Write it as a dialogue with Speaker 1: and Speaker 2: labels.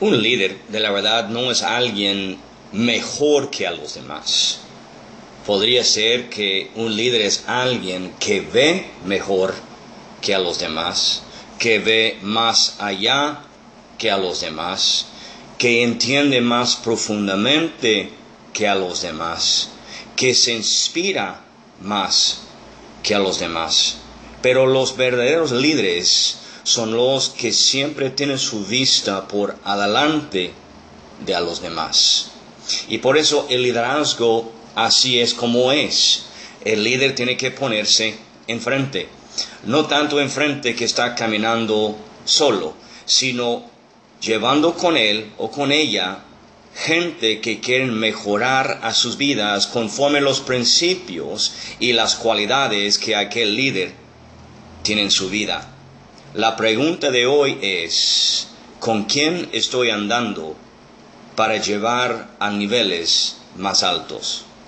Speaker 1: Un líder, de la verdad, no es alguien mejor que a los demás. Podría ser que un líder es alguien que ve mejor que a los demás, que ve más allá que a los demás, que entiende más profundamente que a los demás, que se inspira más que a los demás. Pero los verdaderos líderes son los que siempre tienen su vista por adelante de a los demás. Y por eso el liderazgo así es como es. El líder tiene que ponerse enfrente. No tanto enfrente que está caminando solo, sino llevando con él o con ella gente que quieren mejorar a sus vidas conforme los principios y las cualidades que aquel líder tiene en su vida. La pregunta de hoy es, ¿con quién estoy andando para llevar a niveles más altos?